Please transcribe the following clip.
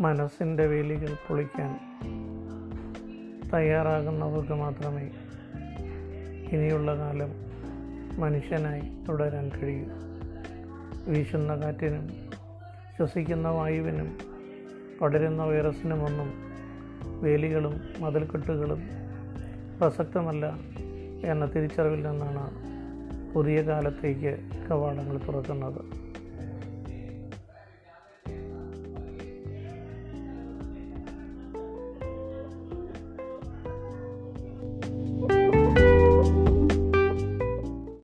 മനസ്സിന്റെ വേലികൾ പൊളിക്കാൻ തയ്യാറാകുന്നവർക്ക് മാത്രമേ ഇനിയുള്ള കാലം മനുഷ്യനായി തുടരാൻ കഴിയൂ. വീശുന്ന കാറ്റിനും ശ്വസിക്കുന്ന വായുവിനും പടരുന്ന വൈറസിനുമൊന്നും വേലികളും മതിൽക്കെട്ടുകളും പ്രസക്തമല്ല എന്ന തിരിച്ചറിവിൽ നിന്നാണ് പുതിയ കാലത്തേക്ക് കവാടങ്ങൾ തുറക്കുന്നത്.